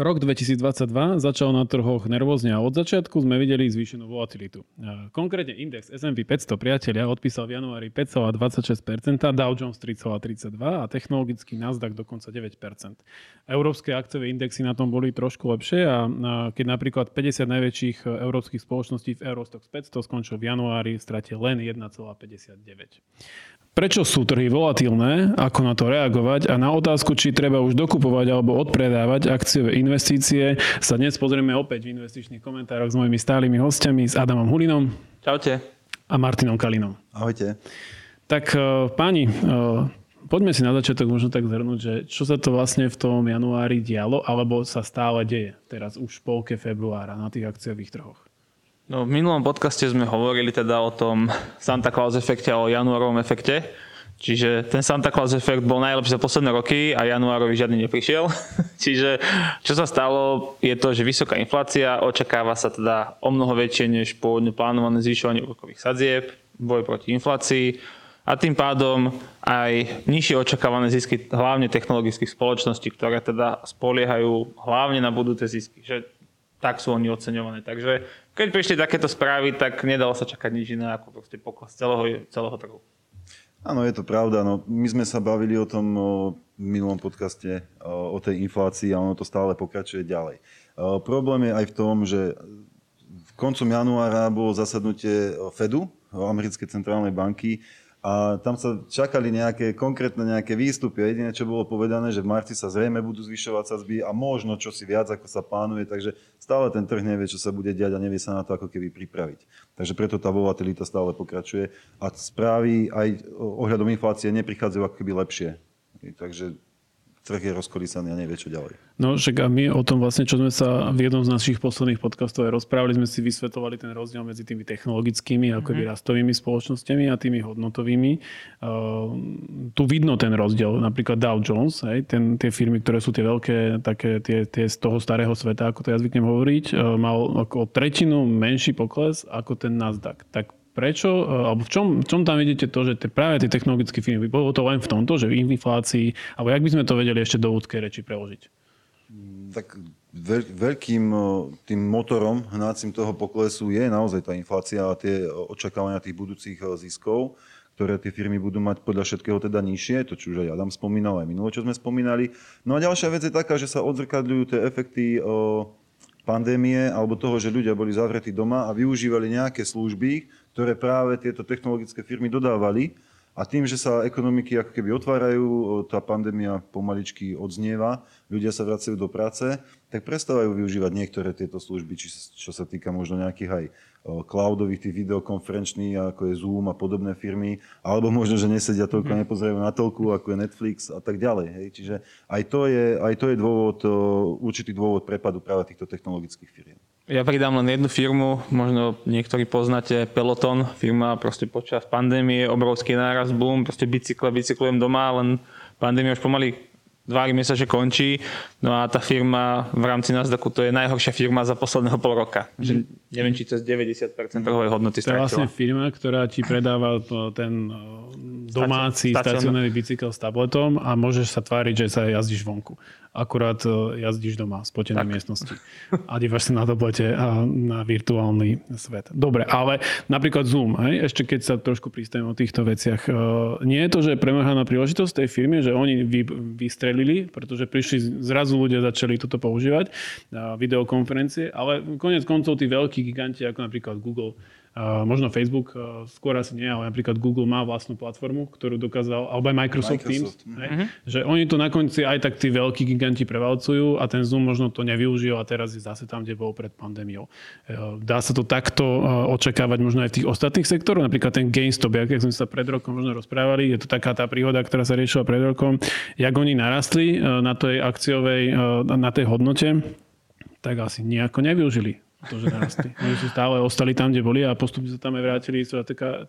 Rok 2022 začal na trhoch nervózne a od začiatku sme videli zvýšenú volatilitu. Konkrétne index S&P 500 priatelia odpísal v januári 5,26%, Dow Jones 3,32% a technologický Nasdaq dokonca 9%. Európske akciové indexy na tom boli trošku lepšie a keď napríklad 50 najväčších európskych spoločností v Eurostox 500 skončil v januári, stratil len 1,59. Prečo sú trhy volatilné, ako na to reagovať a na otázku, či treba už dokupovať alebo odpredávať akciové investície, sa dnes pozrieme opäť v investičných komentároch s mojimi stálymi hostiami, s Adamom Hulinom. Čaute. A Martinom Kalinom. Ahojte. Tak e, páni, e, poďme si na začiatok možno tak zhrnúť, že čo sa to vlastne v tom januári dialo, alebo sa stále deje teraz už v polke februára na tých akciových trhoch. No, v minulom podcaste sme hovorili teda o tom Santa Claus efekte a o januárovom efekte. Čiže ten Santa Claus efekt bol najlepší za posledné roky a januárovi žiadny neprišiel. Čiže čo sa stalo je to, že vysoká inflácia, očakáva sa teda o mnoho väčšie než pôvodne plánované zvyšovanie úrokových sadzieb, boj proti inflácii a tým pádom aj nižšie očakávané zisky hlavne technologických spoločností, ktoré teda spoliehajú hlavne na budúce zisky. Že tak sú oni oceňované. Takže keď prišli takéto správy, tak nedalo sa čakať nič iné ako pokles celého, celého trhu. Áno, je to pravda. No, my sme sa bavili o tom v minulom podcaste o, tej inflácii a ono to stále pokračuje ďalej. Problém je aj v tom, že v koncom januára bolo zasadnutie Fedu, americkej centrálnej banky, a tam sa čakali nejaké konkrétne nejaké výstupy. Jediné, čo bolo povedané, že v marci sa zrejme budú zvyšovať sadzby a možno čo si viac, ako sa plánuje, takže stále ten trh nevie, čo sa bude diať a nevie sa na to ako keby pripraviť. Takže preto tá volatilita stále pokračuje a správy aj ohľadom inflácie neprichádzajú ako keby lepšie. Takže trh je rozkolísaný a nevie, čo ďalej. No však a my o tom vlastne, čo sme sa v jednom z našich posledných podcastov aj rozprávali, sme si vysvetovali ten rozdiel medzi tými technologickými, ako mm-hmm. rastovými spoločnosťami a tými hodnotovými. Uh, tu vidno ten rozdiel, napríklad Dow Jones, hej, ten, tie firmy, ktoré sú tie veľké, také tie, tie z toho starého sveta, ako to ja zvyknem hovoriť, uh, mal ako tretinu menší pokles ako ten Nasdaq. Tak prečo, e, alebo v čom, v čom tam vidíte to, že tie, práve tie technologické firmy, bolo to len v tomto, že v inflácii, alebo jak by sme to vedeli ešte do údkej reči preložiť? Tak veľkým e, tým motorom hnácim toho poklesu je naozaj tá inflácia a tie očakávania tých budúcich e, ziskov, ktoré tie firmy budú mať podľa všetkého teda nižšie, to čo už aj Adam spomínal, aj minulo, čo sme spomínali. No a ďalšia vec je taká, že sa odzrkadľujú tie efekty pandémie alebo toho, že ľudia boli zavretí doma a využívali nejaké služby, ktoré práve tieto technologické firmy dodávali. A tým, že sa ekonomiky ako keby otvárajú, tá pandémia pomaličky odznieva, ľudia sa vracajú do práce, tak prestávajú využívať niektoré tieto služby, či, čo sa týka možno nejakých aj cloudových, tých videokonferenčných, ako je Zoom a podobné firmy, alebo možno, že nesedia toľko, mhm. nepozerajú na toľku, ako je Netflix a tak ďalej. Hej. Čiže aj to je, aj to je dôvod, určitý dôvod prepadu práve týchto technologických firiem. Ja pridám len jednu firmu, možno niektorí poznáte Peloton, firma proste počas pandémie, obrovský náraz, boom, proste bicykle, bicyklujem doma, len pandémia už pomaly dva mesiace končí, no a tá firma v rámci Nasdaqu to je najhoršia firma za posledného pol roka. Mm. Že neviem, či cez 90% trhovej hodnoty To je vlastne firma, ktorá ti predáva ten domáci stacionárny bicykel s tabletom a môžeš sa tváriť, že sa jazdíš vonku. Akurát jazdíš doma z spotenej miestnosti a dívaš sa na tablete a na virtuálny svet. Dobre, ale napríklad Zoom, hej, ešte keď sa trošku pristavím o týchto veciach, nie je to, že premrhaná príležitosť tej firmy, že oni vy, vystrelili, pretože prišli, zrazu ľudia začali toto používať, videokonferencie, ale konec koncov tí veľkí giganti, ako napríklad Google, možno Facebook, skôr asi nie, ale napríklad Google má vlastnú platformu, ktorú dokázal, alebo aj Microsoft, Microsoft. Teams, mm-hmm. hej, že oni to na konci aj tak tí veľkí giganti prevalcujú a ten Zoom možno to nevyužil a teraz je zase tam, kde bol pred pandémiou. E, dá sa to takto e, očakávať možno aj v tých ostatných sektoroch, napríklad ten GameStop, jak sme sa pred rokom možno rozprávali, je to taká tá príhoda, ktorá sa riešila pred rokom, jak oni narastli e, na tej akciovej, na tej hodnote, tak asi nejako nevyužili to, že narastli. Oni si stále ostali tam, kde boli a postupne sa tam aj vrátili s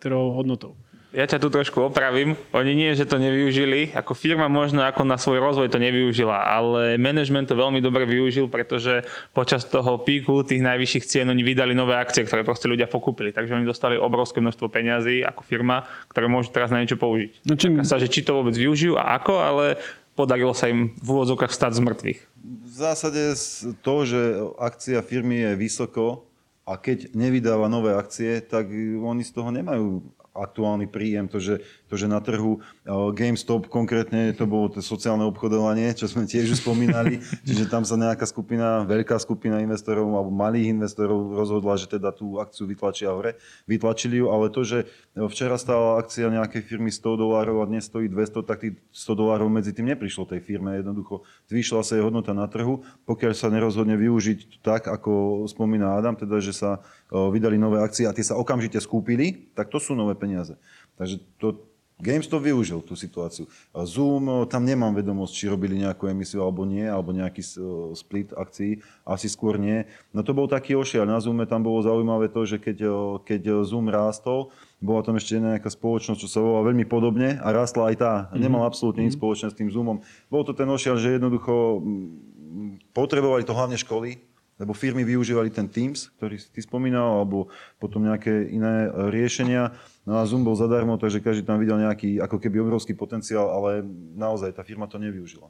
trhovou hodnotou. Ja ťa tu trošku opravím. Oni nie, že to nevyužili. Ako firma možno ako na svoj rozvoj to nevyužila, ale management to veľmi dobre využil, pretože počas toho píku tých najvyšších cien oni vydali nové akcie, ktoré proste ľudia pokúpili. Takže oni dostali obrovské množstvo peňazí ako firma, ktoré môžu teraz na niečo použiť. No čím... sa, že či to vôbec využijú a ako, ale podarilo sa im v úvodzovkách stať z mŕtvych. V zásade to, že akcia firmy je vysoko a keď nevydáva nové akcie, tak oni z toho nemajú aktuálny príjem, to že, to, že na trhu GameStop konkrétne to bolo to sociálne obchodovanie, čo sme tiež už spomínali, čiže tam sa nejaká skupina, veľká skupina investorov alebo malých investorov rozhodla, že teda tú akciu vytlačia hore. Vytlačili ju, ale to, že včera stála akcia nejakej firmy 100 dolárov a dnes stojí 200, tak tých 100 dolárov medzi tým neprišlo tej firme. Jednoducho zvýšila sa jej hodnota na trhu, pokiaľ sa nerozhodne využiť tak, ako spomína Adam, teda, že sa vydali nové akcie a tie sa okamžite skúpili, tak to sú nové peniaze. Takže to, GameStop využil tú situáciu. Zoom, tam nemám vedomosť, či robili nejakú emisiu alebo nie, alebo nejaký split akcií, asi skôr nie. No to bol taký ošiaľ. Na Zoome tam bolo zaujímavé to, že keď, keď Zoom rástol, bola tam ešte nejaká spoločnosť, čo sa volala veľmi podobne a rástla aj tá. Mm-hmm. Nemala absolútne nič mhm. spoločné s tým Zoomom. Bol to ten ošiaľ, že jednoducho potrebovali to hlavne školy, lebo firmy využívali ten Teams, ktorý si ty spomínal, alebo potom nejaké iné riešenia. No a Zoom bol zadarmo, takže každý tam videl nejaký ako keby obrovský potenciál, ale naozaj tá firma to nevyužila.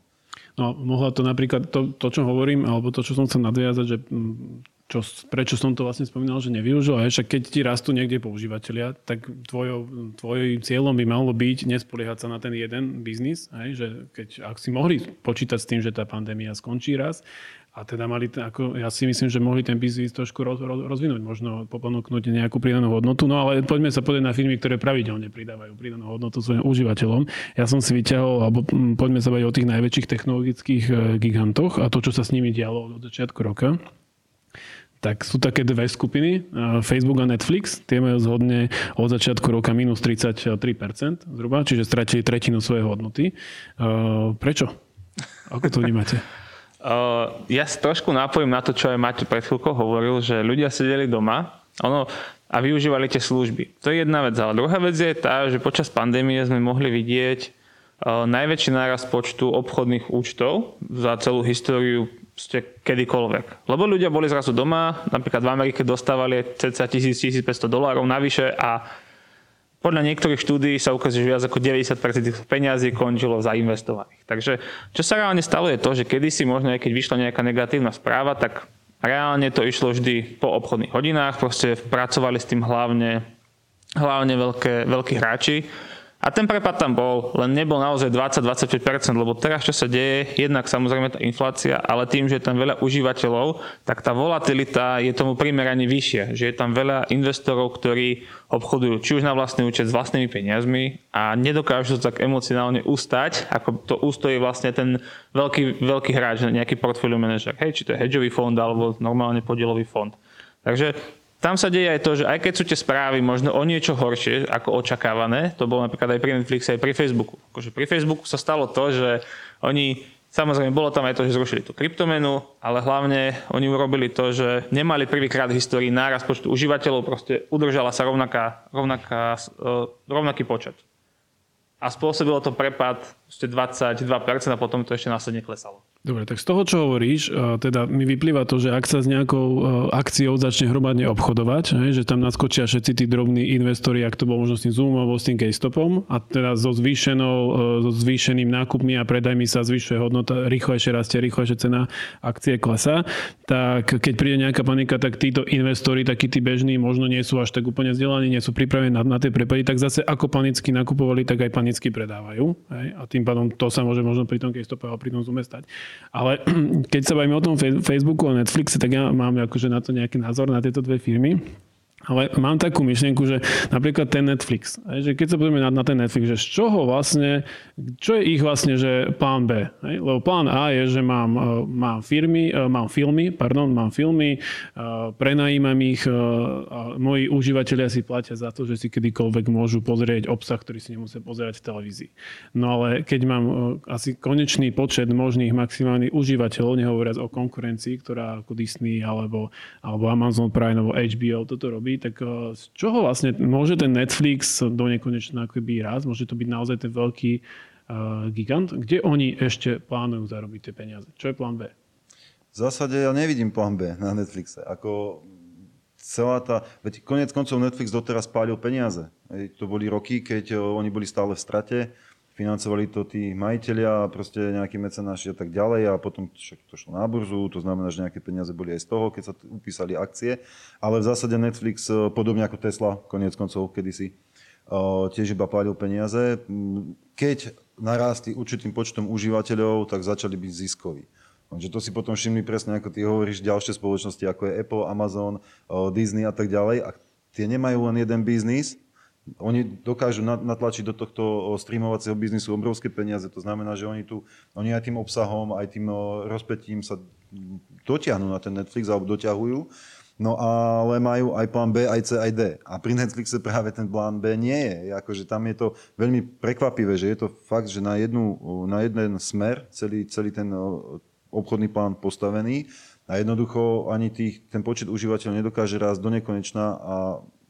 No, mohla to napríklad, to, to čo hovorím, alebo to, čo som chcel nadviazať, že čo, prečo som to vlastne spomínal, že nevyužil, aj však keď ti rastú niekde používateľia, tak tvojou, tvojim cieľom by malo byť nespoliehať sa na ten jeden biznis, aj, že keď, ak si mohli počítať s tým, že tá pandémia skončí raz, a teda mali, ako, ja si myslím, že mohli ten biznis trošku roz, roz, rozvinúť, možno ponúknuť nejakú pridanú hodnotu, no ale poďme sa pozrieť na firmy, ktoré pravidelne pridávajú pridanú hodnotu svojim užívateľom. Ja som si vyťahol, alebo poďme sa baviť o tých najväčších technologických e, gigantoch a to, čo sa s nimi dialo od začiatku roka tak sú také dve skupiny, e, Facebook a Netflix, tie majú zhodne od začiatku roka minus 33% zhruba, čiže stratili tretinu svojej hodnoty. E, prečo? Ako to vnímate? Uh, ja trošku napojím na to, čo aj Maťo pred chvíľkou hovoril, že ľudia sedeli doma ono, a využívali tie služby. To je jedna vec. Ale druhá vec je tá, že počas pandémie sme mohli vidieť uh, najväčší náraz počtu obchodných účtov za celú históriu ste kedykoľvek. Lebo ľudia boli zrazu doma, napríklad v Amerike dostávali cca 1000-1500 dolárov navyše a podľa niektorých štúdií sa ukazuje, že viac ako 90% tých peňazí končilo zainvestovaných. Takže čo sa reálne stalo je to, že kedysi možno aj keď vyšla nejaká negatívna správa, tak reálne to išlo vždy po obchodných hodinách, proste pracovali s tým hlavne, hlavne veľké, veľkí hráči a ten prepad tam bol, len nebol naozaj 20-25%, lebo teraz čo sa deje, jednak samozrejme tá inflácia, ale tým, že je tam veľa užívateľov, tak tá volatilita je tomu primerane vyššia. Že je tam veľa investorov, ktorí obchodujú či už na vlastný účet s vlastnými peniazmi a nedokážu to tak emocionálne ustať, ako to ústojí vlastne ten veľký, veľký hráč, nejaký portfólio manažer. Hej, či to je hedžový fond alebo normálne podielový fond. Takže tam sa deje aj to, že aj keď sú tie správy možno o niečo horšie ako očakávané, to bolo napríklad aj pri Netflixe, aj pri Facebooku. Akože pri Facebooku sa stalo to, že oni, samozrejme bolo tam aj to, že zrušili tú kryptomenu, ale hlavne oni urobili to, že nemali prvýkrát v histórii náraz počtu užívateľov, proste udržala sa rovnaká, rovnaká, e, rovnaký počet. A spôsobilo to prepad 22% a potom to ešte následne klesalo. Dobre, tak z toho, čo hovoríš, e, teda mi vyplýva to, že ak sa s nejakou e, akciou začne hromadne obchodovať, že tam naskočia všetci tí drobní investori, ak to bolo možno s tým Zoomom alebo s tým Keystopom a teda so, zvýšenou, e, so zvýšeným nákupmi a predajmi sa zvyšuje hodnota, rýchlejšie rastie, rýchlejšie cena akcie klesa, tak keď príde nejaká panika, tak títo investori, takí tí bežní, možno nie sú až tak úplne vzdelaní, nie sú pripravení na, na tie prepady, tak zase ako panicky nakupovali, tak aj panicky predávajú. Hej? A tým pádom to sa môže možno pri tom Keystope alebo pri tom Zoome stať. Ale keď sa bavíme o tom Facebooku a Netflixe, tak ja mám akože na to nejaký názor na tieto dve firmy. Ale mám takú myšlienku, že napríklad ten Netflix, že keď sa pozrieme na, na ten Netflix, že z čoho vlastne, čo je ich vlastne, že plán B? Lebo plán A je, že mám, e, mám firmy, e, mám filmy, pardon, mám filmy, e, prenajímam ich, a moji užívateľia si platia za to, že si kedykoľvek môžu pozrieť obsah, ktorý si nemusia pozerať v televízii. No ale keď mám asi konečný počet možných maximálnych užívateľov, nehovoriac o konkurencii, ktorá ako Disney alebo, alebo Amazon Prime alebo HBO toto robí, robí, tak eh, z čoho vlastne môže ten Netflix do nekonečna akoby raz, môže to byť naozaj ten veľký uh, gigant, kde oni ešte plánujú zarobiť tie peniaze? Čo je plán B? V zásade ja nevidím plán B na Netflixe. Ako celá tá... Veď konec koncov Netflix doteraz pálil peniaze. To boli roky, keď eh, oni boli stále v strate financovali to tí majiteľia, proste nejakí mecenáši a tak ďalej a potom však to šlo na burzu, to znamená, že nejaké peniaze boli aj z toho, keď sa upísali akcie, ale v zásade Netflix, e, podobne ako Tesla, koniec koncov kedysi, e, tiež iba pládil peniaze. Keď narástli určitým počtom užívateľov, tak začali byť ziskoví. Takže to si potom všimli presne, ako ty hovoríš, ďalšie spoločnosti, ako je Apple, Amazon, e, Disney a tak ďalej. A tie nemajú len jeden biznis, oni dokážu natlačiť do tohto streamovacieho biznisu obrovské peniaze, to znamená, že oni, tu, oni aj tým obsahom, aj tým rozpetím sa dotiahnu na ten Netflix alebo doťahujú. No ale majú aj plán B, aj C, aj D. A pri Netflixe práve ten plán B nie je. Akože tam je to veľmi prekvapivé, že je to fakt, že na, jednu, na jeden smer celý, celý ten obchodný plán postavený a jednoducho ani tých, ten počet užívateľov nedokáže rásť do nekonečna a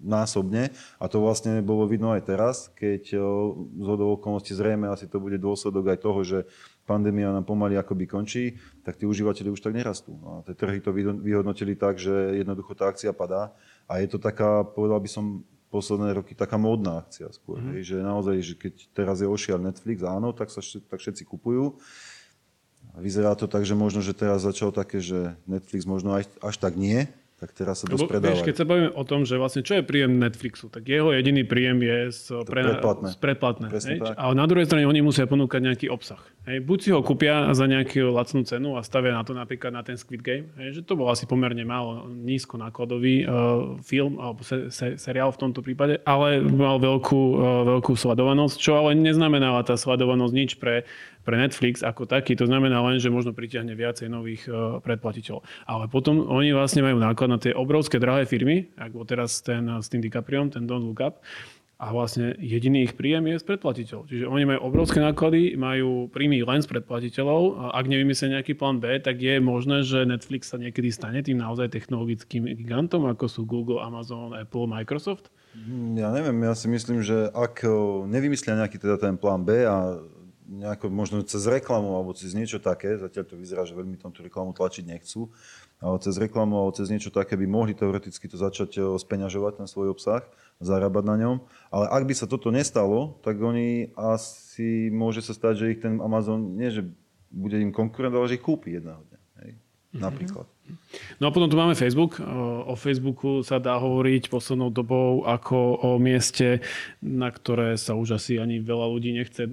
násobne a to vlastne bolo vidno aj teraz, keď z okolností zrejme asi to bude dôsledok aj toho, že pandémia nám pomaly akoby končí, tak tí užívateľi už tak nerastú. A tie trhy to vyhodnotili tak, že jednoducho tá akcia padá a je to taká, povedal by som, posledné roky taká módna akcia skôr. Mm. Hej, že naozaj, že keď teraz je ošial Netflix, áno, tak sa tak všetci kupujú. Vyzerá to tak, že možno, že teraz začalo také, že Netflix možno až, až tak nie, tak teraz sa dosť predávajú. Vieš, keď sa bavíme o tom, že vlastne čo je príjem Netflixu, tak jeho jediný príjem je z, pre, predplatné. Z predplatné A na druhej strane oni musia ponúkať nejaký obsah. Hej. Buď si ho kúpia za nejakú lacnú cenu a stavia na to napríklad na ten Squid Game, hej, že to bol asi pomerne málo nízko nákladový uh, film alebo se, se, seriál v tomto prípade, ale mal veľkú, uh, veľkú sledovanosť, čo ale neznamenala tá sledovanosť nič pre pre Netflix ako taký. To znamená len, že možno pritiahne viacej nových uh, predplatiteľov. Ale potom oni vlastne majú náklad na tie obrovské drahé firmy, ako teraz ten s tým DiCapriom, ten Don't Look Up, a vlastne jediný ich príjem je z predplatiteľov. Čiže oni majú obrovské náklady, majú príjmy len z predplatiteľov. A ak nevymyslia nejaký plán B, tak je možné, že Netflix sa niekedy stane tým naozaj technologickým gigantom, ako sú Google, Amazon, Apple, Microsoft? Ja neviem, ja si myslím, že ak nevymyslia nejaký teda ten plán B a nejako možno cez reklamu alebo cez niečo také, zatiaľ to vyzerá, že veľmi tomto reklamu tlačiť nechcú, ale cez reklamu alebo cez niečo také by mohli teoreticky to začať eh, speňažovať ten svoj obsah, zarábať na ňom. Ale ak by sa toto nestalo, tak oni asi môže sa stať, že ich ten Amazon nie, že bude im konkurent, ale že ich kúpi jedného. Napríklad. No a potom tu máme Facebook. O Facebooku sa dá hovoriť poslednou dobou ako o mieste, na ktoré sa už asi ani veľa ľudí nechce,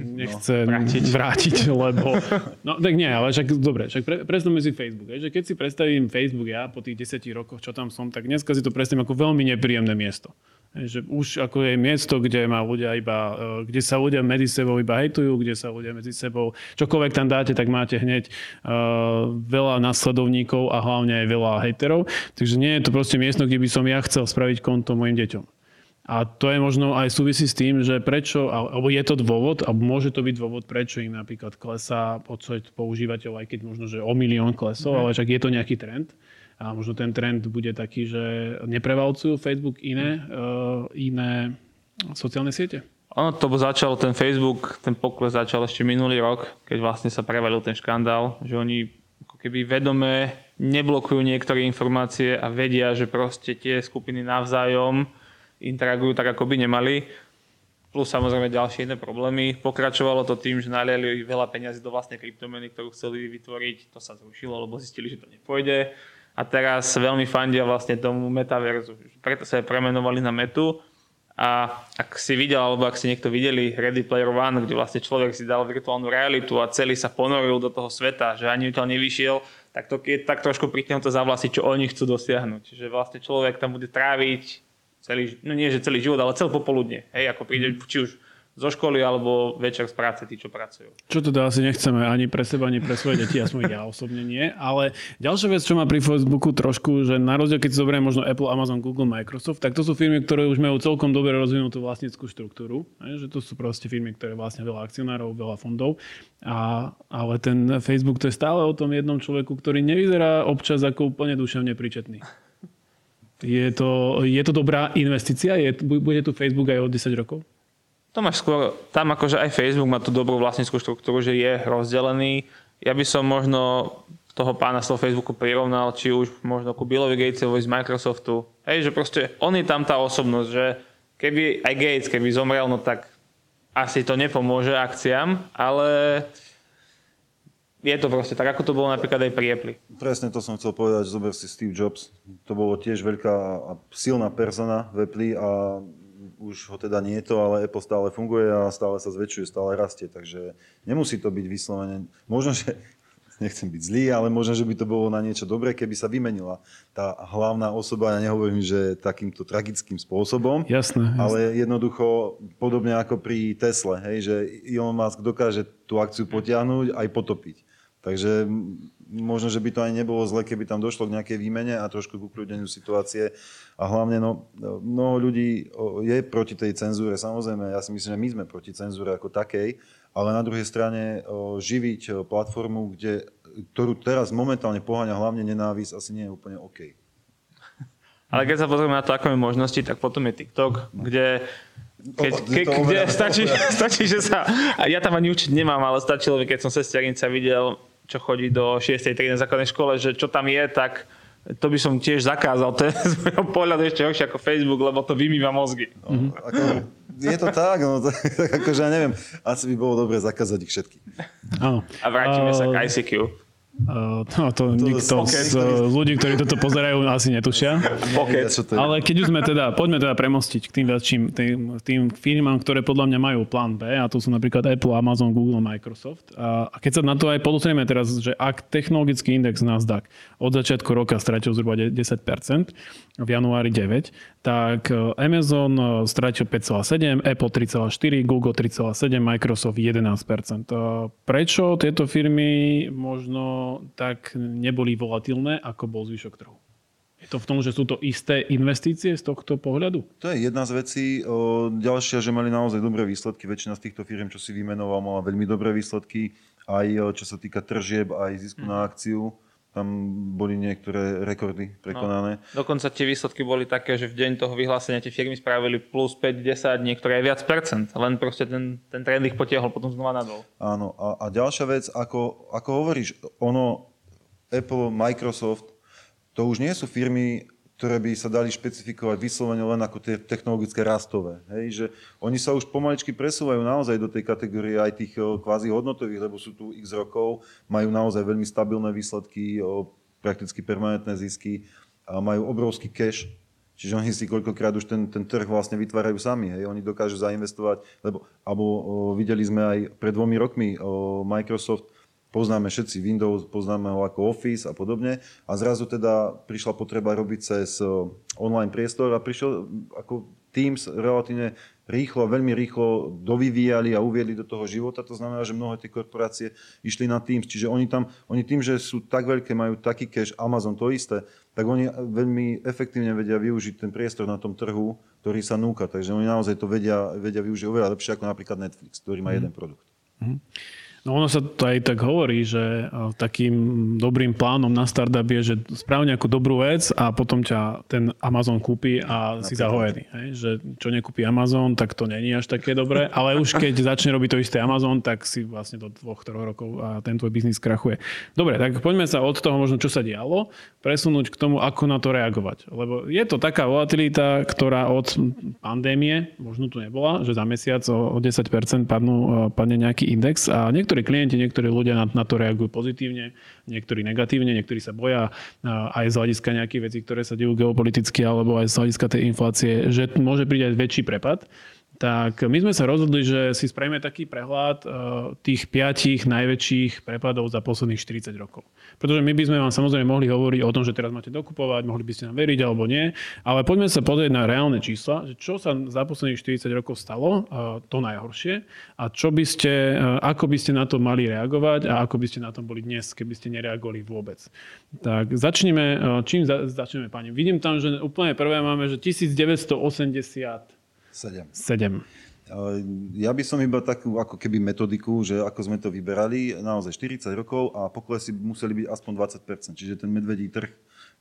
nechce no, vrátiť. vrátiť, lebo... No tak nie, ale však dobre, však pre, predstavme si Facebook. Že keď si predstavím Facebook ja po tých 10 rokoch, čo tam som, tak dneska si to predstavím ako veľmi nepríjemné miesto. Že už ako je miesto, kde má ľudia iba, e, kde sa ľudia medzi sebou iba hejtujú, kde sa ľudia medzi sebou, čokoľvek tam dáte, tak máte hneď uh, veľa následovníkov a hlavne aj veľa hejterov. Takže nie je to proste miesto, kde by som ja chcel spraviť konto mojim deťom. A to je možno aj súvisí s tým, že prečo, alebo je to dôvod, alebo môže to byť dôvod, prečo im napríklad klesá počet používateľov, aj keď možno, že o milión klesol, mm. ale však je to nejaký trend. A možno ten trend bude taký, že neprevalcujú Facebook iné, uh, iné sociálne siete. Ono to začalo, ten Facebook, ten pokles začal ešte minulý rok, keď vlastne sa prevalil ten škandál, že oni ako keby vedome neblokujú niektoré informácie a vedia, že proste tie skupiny navzájom interagujú tak, ako by nemali. Plus samozrejme ďalšie iné problémy. Pokračovalo to tým, že naliali veľa peňazí do vlastnej kryptomeny, ktorú chceli vytvoriť. To sa zrušilo, lebo zistili, že to nepôjde a teraz veľmi fandia vlastne tomu metaverzu. Preto sa premenovali na metu a ak si videl, alebo ak si niekto videli Ready Player One, kde vlastne človek si dal virtuálnu realitu a celý sa ponoril do toho sveta, že ani to nevyšiel, tak to je tak trošku pritiahnuté za vlasy, čo oni chcú dosiahnuť. Čiže vlastne človek tam bude tráviť celý, no nie že celý život, ale celé popoludne. Hej, ako príde, či už zo školy alebo večer z práce, tí, čo pracujú. Čo teda asi nechceme ani pre seba, ani pre svoje deti, aspoň ja osobne nie. Ale ďalšia vec, čo má pri Facebooku trošku, že na rozdiel, keď si zoberieme možno Apple, Amazon, Google, Microsoft, tak to sú firmy, ktoré už majú celkom dobre rozvinutú vlastníckú štruktúru. Že to sú proste firmy, ktoré vlastne veľa akcionárov, veľa fondov. A, ale ten Facebook to je stále o tom jednom človeku, ktorý nevyzerá občas ako úplne duševne príčetný. Je to, je to dobrá investícia? Je, bude tu Facebook aj o 10 rokov? To máš skôr, tam akože aj Facebook má tú dobrú vlastníckú štruktúru, že je rozdelený. Ja by som možno toho pána z toho Facebooku prirovnal, či už možno ku Billovi Gatesovi z Microsoftu. Hej, že proste on je tam tá osobnosť, že keby aj Gates, keby zomrel, no tak asi to nepomôže akciám, ale je to proste tak, ako to bolo napríklad aj pri Apple. Presne to som chcel povedať, zober si Steve Jobs. To bolo tiež veľká a silná persona v Apple a už ho teda nie je to, ale Apple stále funguje a stále sa zväčšuje, stále rastie, takže nemusí to byť vyslovene. Možno, že nechcem byť zlý, ale možno, že by to bolo na niečo dobré, keby sa vymenila tá hlavná osoba, ja nehovorím, že takýmto tragickým spôsobom, jasné, jasné. ale jednoducho podobne ako pri Tesle, hej, že Elon Musk dokáže tú akciu potiahnuť aj potopiť. Takže možno, že by to ani nebolo zle, keby tam došlo k nejakej výmene a trošku k ukľudneniu situácie. A hlavne, no, mnoho ľudí je proti tej cenzúre. Samozrejme, ja si myslím, že my sme proti cenzúre ako takej, ale na druhej strane živiť platformu, kde, ktorú teraz momentálne poháňa hlavne nenávisť, asi nie je úplne OK. Ale keď sa pozrieme na to, ako je možnosti, tak potom je TikTok, kde keď, ke, kde stačí, stačí, že sa... Ja tam ani učiť nemám, ale stačilo, keď som sesternica videl čo chodí do 6. triedy na základnej škole, že čo tam je, tak to by som tiež zakázal. To je z môjho pohľadu ešte horšie ako Facebook, lebo to vymýva mozgy. No, ako, je to tak, no tak, akože ja neviem, asi by bolo dobre zakázať ich všetky. A vrátime uh, sa k ICQ. Uh, no, to, to nikto z, z ľudí, ktorí toto pozerajú, asi netušia. Pocket. Ale keď už sme teda, poďme teda premostiť k tým väčším, tým, tým firmám, ktoré podľa mňa majú plán B, a to sú napríklad Apple, Amazon, Google, Microsoft. A, a keď sa na to aj pozrieme teraz, že ak technologický index Nasdaq od začiatku roka stratil zhruba 10%, v januári 9, tak e, Amazon e, stratil 5,7, Apple 3,4, Google 3,7, Microsoft 11%. E, prečo tieto firmy možno tak neboli volatilné, ako bol zvyšok trhu? Je to v tom, že sú to isté investície z tohto pohľadu? To je jedna z vecí. Ďalšia, že mali naozaj dobré výsledky. Väčšina z týchto firm, čo si vymenoval, mala veľmi dobré výsledky. Aj čo sa týka tržieb, aj zisku na akciu tam boli niektoré rekordy prekonané. No, dokonca tie výsledky boli také, že v deň toho vyhlásenia tie firmy spravili plus 5, 10, niektoré aj viac percent. Len proste ten, ten trend ich potiahol potom znova nadol. Áno. A, a ďalšia vec, ako, ako hovoríš, ono, Apple, Microsoft, to už nie sú firmy, ktoré by sa dali špecifikovať vyslovene len ako tie technologické rastové. Hej, že oni sa už pomaličky presúvajú naozaj do tej kategórie aj tých kvázi hodnotových, lebo sú tu x rokov, majú naozaj veľmi stabilné výsledky, prakticky permanentné zisky a majú obrovský cash, Čiže oni si koľkokrát už ten, ten trh vlastne vytvárajú sami. Hej. Oni dokážu zainvestovať, lebo, alebo o, videli sme aj pred dvomi rokmi o, Microsoft poznáme všetci Windows, poznáme ho ako Office a podobne. A zrazu teda prišla potreba robiť cez eh, online priestor a prišiel ako Teams relatívne rýchlo, veľmi rýchlo dovyvíjali a uviedli do toho života. To znamená, že mnohé tie korporácie išli na Teams. Čiže oni tam, oni tým, že sú tak veľké, majú taký cash, Amazon to isté, tak oni veľmi efektívne vedia využiť ten priestor na tom trhu, ktorý sa núka. Takže oni naozaj to vedia, vedia využiť oveľa lepšie ako napríklad Netflix, ktorý má mm. jeden produkt. Mm. No ono sa to aj tak hovorí, že takým dobrým plánom na startup je, že sprav nejakú dobrú vec a potom ťa ten Amazon kúpi a si zahojený. Hej? Že čo nekúpi Amazon, tak to není až také dobré, ale už keď začne robiť to isté Amazon, tak si vlastne do dvoch, troch rokov a ten tvoj biznis krachuje. Dobre, tak poďme sa od toho možno, čo sa dialo, presunúť k tomu, ako na to reagovať. Lebo je to taká volatilita, ktorá od pandémie, možno tu nebola, že za mesiac o 10% padnú, padne nejaký index a niektorí niektorí klienti, niektorí ľudia na, na to reagujú pozitívne, niektorí negatívne, niektorí sa boja aj z hľadiska nejakých vecí, ktoré sa dejú geopoliticky alebo aj z hľadiska tej inflácie, že môže prísť aj väčší prepad tak my sme sa rozhodli, že si spravíme taký prehľad eh, tých piatich najväčších prepadov za posledných 40 rokov. Pretože my by sme vám samozrejme mohli hovoriť o tom, že teraz máte dokupovať, mohli by ste nám veriť alebo nie, ale poďme sa pozrieť na reálne čísla, že čo sa za posledných 40 rokov stalo, eh, to najhoršie, a čo by ste, eh, ako by ste na to mali reagovať a ako by ste na tom boli dnes, keby ste nereagovali vôbec. Tak začneme, čím začneme, pani? Vidím tam, že úplne prvé máme, že 1980 7. 7. Ja by som iba takú ako keby metodiku, že ako sme to vyberali, naozaj 40 rokov a poklesy museli byť aspoň 20%, čiže ten medvedí trh,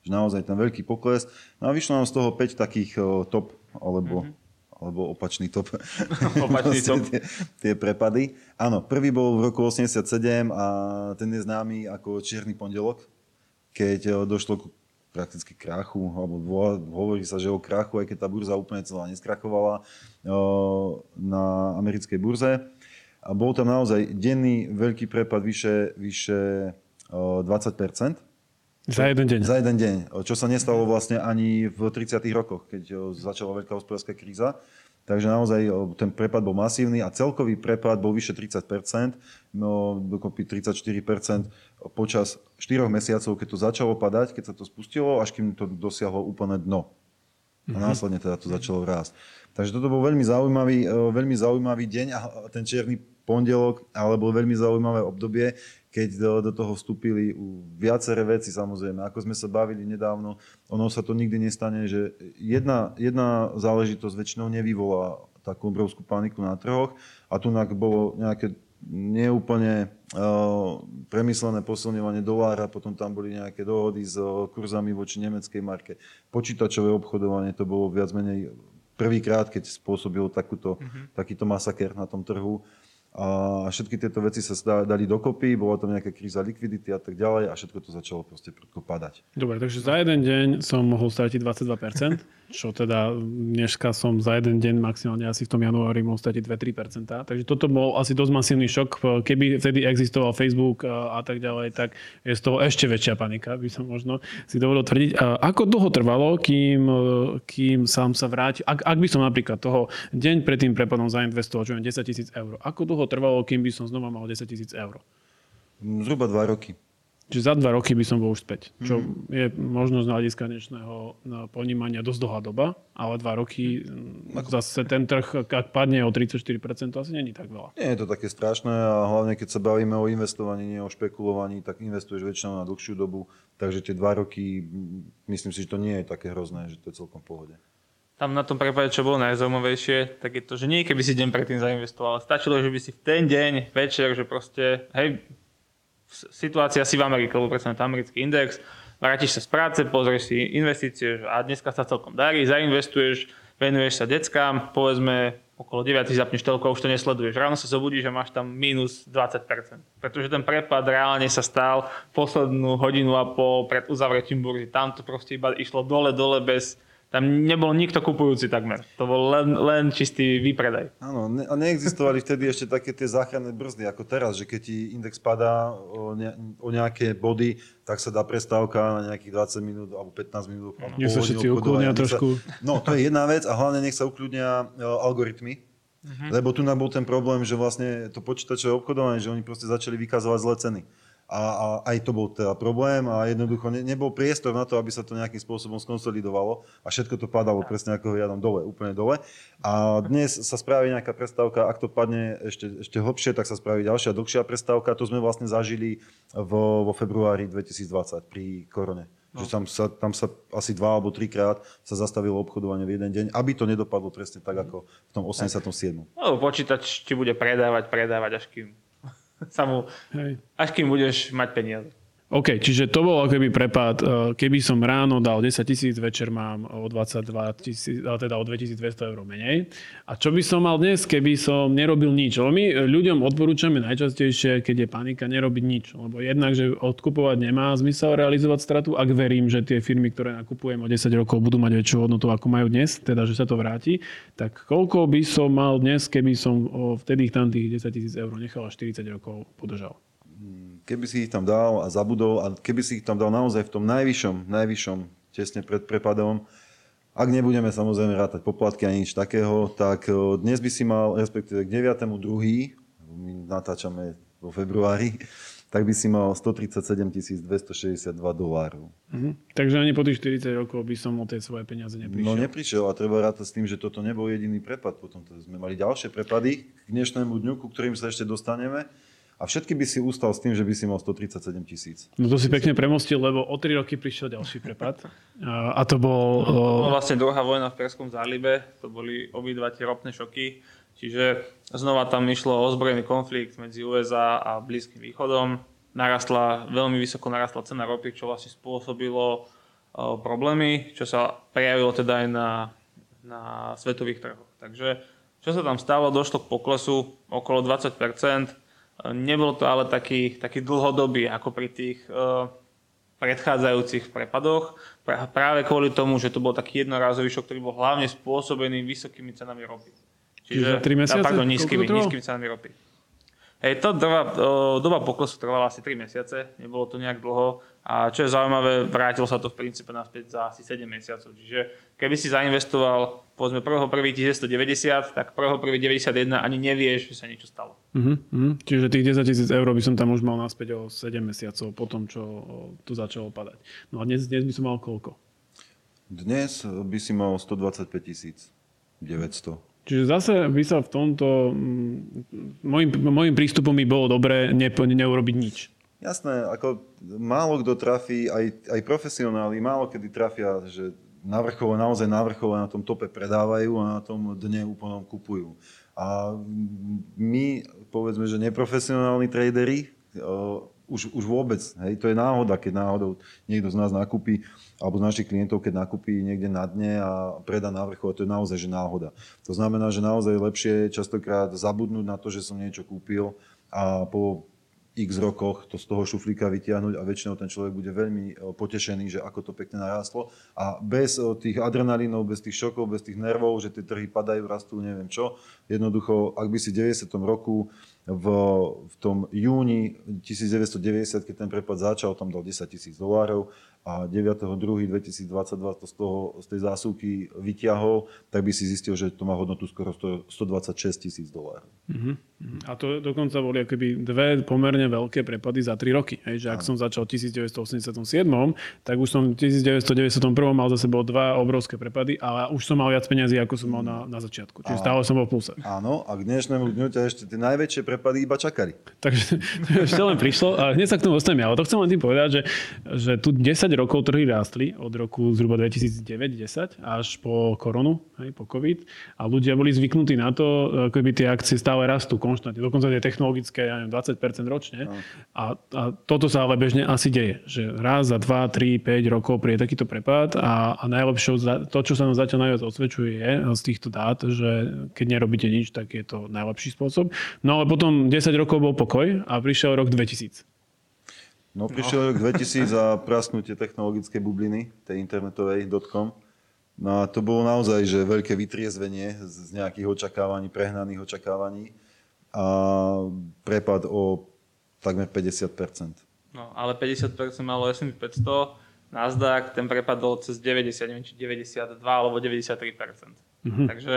že naozaj ten veľký pokles. No a vyšlo nám z toho 5 takých top, alebo, mm-hmm. alebo opačný top. opačný top. tie, tie prepady. Áno, prvý bol v roku 87 a ten je známy ako Čierny pondelok, keď došlo k prakticky krachu, alebo hovorí sa, že o krachu, aj keď tá burza úplne celá neskrachovala na americkej burze. A bol tam naozaj denný veľký prepad vyše, vyše 20% za jeden deň. Za jeden deň, čo sa nestalo vlastne ani v 30. rokoch, keď začala veľká hospodárska kríza. Takže naozaj ten prepad bol masívny a celkový prepad bol vyše 30%, no dokopy 34% počas 4 mesiacov, keď to začalo padať, keď sa to spustilo, až kým to dosiahlo úplne dno. A mhm. následne teda to začalo rásť. Takže toto bol veľmi zaujímavý, veľmi zaujímavý deň a ten čierny pondelok, alebo veľmi zaujímavé obdobie, keď do, do toho vstúpili viaceré veci samozrejme. Ako sme sa bavili nedávno, ono sa to nikdy nestane, že jedna, jedna záležitosť väčšinou nevyvolá takú obrovskú paniku na trhoch a tu bolo nejaké neúplne uh, premyslené posilňovanie dolára, potom tam boli nejaké dohody s uh, kurzami voči nemeckej marke. Počítačové obchodovanie to bolo viac menej prvýkrát, keď spôsobil takúto, mm-hmm. takýto masaker na tom trhu a všetky tieto veci sa dali dokopy, bola tam nejaká kríza likvidity a tak ďalej a všetko to začalo proste padať. Dobre, takže za jeden deň som mohol stratiť 22%, čo teda dneska som za jeden deň maximálne asi v tom januári mohol stratiť 2-3%. Takže toto bol asi dosť masívny šok. Keby vtedy existoval Facebook a, tak ďalej, tak je z toho ešte väčšia panika, by som možno si dovolil tvrdiť. A ako dlho trvalo, kým, kým sám sa vráti, ak, ak by som napríklad toho deň pred tým prepadom zainvestoval, čo 10 tisíc eur, ako dlho trvalo, kým by som znova mal 10 tisíc eur? Zhruba 2 roky. Čiže za dva roky by som bol už späť. Čo mm. je možno z hľadiska dnešného no, ponímania dosť dlhá doba, ale dva roky mm. Ako... zase ten trh, ak padne o 34%, to asi není tak veľa. Nie je to také strašné a hlavne keď sa bavíme o investovaní, nie o špekulovaní, tak investuješ väčšinou na dlhšiu dobu, takže tie dva roky, myslím si, že to nie je také hrozné, že to je celkom v pohode tam na tom prípade, čo bolo najzaujímavejšie, tak je to, že nie keby si deň predtým zainvestoval, stačilo, že by si v ten deň, večer, že proste, hej, situácia si v Amerike, lebo predsa americký index, vrátiš sa z práce, pozrieš si investície a dneska sa celkom darí, zainvestuješ, venuješ sa deckám, povedzme okolo 9 zapneš telko, už to nesleduješ. Ráno sa zobudíš a máš tam minus 20%. Pretože ten prepad reálne sa stal poslednú hodinu a pol pred uzavretím burzy. Tam to proste iba išlo dole, dole bez, tam nebol nikto kupujúci takmer. To bol len, len čistý výpredaj. Áno, ne, a neexistovali vtedy ešte také tie záchranné brzdy ako teraz, že keď ti index padá o, ne, o nejaké body, tak sa dá prestávka na nejakých 20 minút alebo 15 minút. Nech sa všetci ukludnia trošku. Sa, no, to je jedna vec a hlavne nech sa ukludnia e, algoritmy, uh-huh. lebo tu nám bol ten problém, že vlastne to počítačové obchodovanie, že oni proste začali vykazovať zlé ceny. A, a aj to bol teda problém a jednoducho ne, nebol priestor na to, aby sa to nejakým spôsobom skonsolidovalo a všetko to padalo presne ako riadom dole, úplne dole. A dnes sa spraví nejaká prestávka, ak to padne ešte, ešte hlbšie, tak sa spraví ďalšia dlhšia prestávka. To sme vlastne zažili vo, vo februári 2020 pri korone. No. Že tam sa, tam sa asi dva alebo trikrát sa zastavilo obchodovanie v jeden deň, aby to nedopadlo presne tak, ako v tom 87. No, počítač ti bude predávať, predávať, až kým sa mu, Hej. až kým budeš mať peniaze. OK, čiže to bol keby prepad. E, keby som ráno dal 10 tisíc, večer mám o 22 tisíc, teda o 2200 eur menej. A čo by som mal dnes, keby som nerobil nič? Lebo my ľuďom odporúčame najčastejšie, keď je panika, nerobiť nič. Lebo jednak, že odkupovať nemá zmysel realizovať stratu, ak verím, že tie firmy, ktoré nakupujem o 10 rokov, budú mať väčšiu hodnotu, ako majú dnes, teda, že sa to vráti. Tak koľko by som mal dnes, keby som vtedy tam tých 10 tisíc eur nechal a 40 rokov podržal? Keby si ich tam dal a zabudol a keby si ich tam dal naozaj v tom najvyššom, najvyššom, tesne pred prepadom, ak nebudeme samozrejme rátať poplatky ani nič takého, tak dnes by si mal, respektíve k 9.2., my natáčame vo februári, tak by si mal 137 262 dolárov. Mhm. Takže ani po tých 40 rokov by som o tie svoje peniaze neprišiel. No neprišiel a treba rátať s tým, že toto nebol jediný prepad. Potom sme mali ďalšie prepady k dnešnému dňu, ku ktorým sa ešte dostaneme. A všetky by si ustal s tým, že by si mal 137 tisíc. No to si pekne premostil, lebo o 3 roky prišiel ďalší prepad. A to bol... No, vlastne druhá vojna v Perskom zálive, to boli obidva tie ropné šoky. Čiže znova tam išlo o ozbrojený konflikt medzi USA a Blízkym východom. Narastla, veľmi vysoko narastla cena ropy, čo vlastne spôsobilo problémy, čo sa prejavilo teda aj na, na svetových trhoch. Takže čo sa tam stalo, došlo k poklesu okolo 20 Nebol to ale taký, taký dlhodobý, ako pri tých uh, predchádzajúcich prepadoch, práve kvôli tomu, že to bol taký jednorázový šok, ktorý bol hlavne spôsobený vysokými cenami ropy. Čiže, Čiže 3 mesiace? Pardon, nízkymi, nízkymi cenami ropy. Hej, to doba, doba poklesu trvala asi 3 mesiace, nebolo to nejak dlho. A čo je zaujímavé, vrátilo sa to v princípe naspäť za asi 7 mesiacov. Čiže keby si zainvestoval povedzme 1.1.1990, tak 1.1.91 ani nevieš, že sa niečo stalo. Uh-huh, uh-huh. Čiže tých 10 tisíc eur by som tam už mal naspäť o 7 mesiacov po tom, čo to začalo padať. No a dnes, dnes by som mal koľko? Dnes by si mal 125 tisíc 900. Čiže zase by sa v tomto, môjim, môjim prístupom by bolo dobré ne, neurobiť nič. Jasné, ako málo kto trafí, aj, aj profesionáli, málo kedy trafia, že navrchovo, naozaj navrchovo na tom tope predávajú a na tom dne úplnom kupujú. A my, povedzme, že neprofesionálni tradery, už, už vôbec, hej, to je náhoda, keď náhodou niekto z nás nakúpi alebo z našich klientov, keď nakúpi niekde na dne a predá návrhov, to je naozaj že náhoda. To znamená, že naozaj lepšie častokrát zabudnúť na to, že som niečo kúpil a po x rokoch to z toho šuflíka vytiahnuť a väčšinou ten človek bude veľmi e, potešený, že ako to pekne narástlo. A bez e, tých adrenalínov, bez tých šokov, bez tých nervov, že tie trhy padajú, rastú, neviem čo, jednoducho, ak by si v 90. roku v, v tom júni 1990, keď ten prepad začal, tam dal 10 tisíc dolárov a 9.2.2022 to z, toho, z tej zásuvky vyťahol, tak by si zistil, že to má hodnotu skoro 126 tisíc dolárov. Uh-huh. A to dokonca boli akoby dve pomerne veľké prepady za 3 roky. Hej, že ak Aha. som začal v 1987, tak už som v 1991 mal za sebou dva obrovské prepady, ale už som mal viac peniazy, ako som mal na, na začiatku. Čiže stále som bol v pluse. Áno, a k dnešnému dňu ťa ešte tie najväčšie prepady iba čakali. Takže ešte len prišlo a hneď sa k tomu dostaneme. Ale to chcem len tým povedať, že, že tu 10 rokov trhy rástli od roku zhruba 2009-10 až po koronu, hej, po COVID a ľudia boli zvyknutí na to, ako by tie akcie stále rastú konštantne. Dokonca tie technologické, ja neviem, 20% ročne. No. A, a toto sa ale bežne asi deje, že raz za 2, 3, 5 rokov príde takýto prepad a, a najlepšou, to, čo sa nám zatiaľ najviac osvedčuje, je z týchto dát, že keď nerobíte nič, tak je to najlepší spôsob. No ale potom 10 rokov bol pokoj a prišiel rok 2000. No prišiel no. rok 2000 a prasknutie technologickej bubliny, tej internetovej .com. No a to bolo naozaj, že veľké vytriezvenie z nejakých očakávaní, prehnaných očakávaní a prepad o takmer 50%. No, ale 50% malo S&P 500, Nasdaq, ten prepadol cez 90, neviem či 92 alebo 93%. Mm-hmm. Takže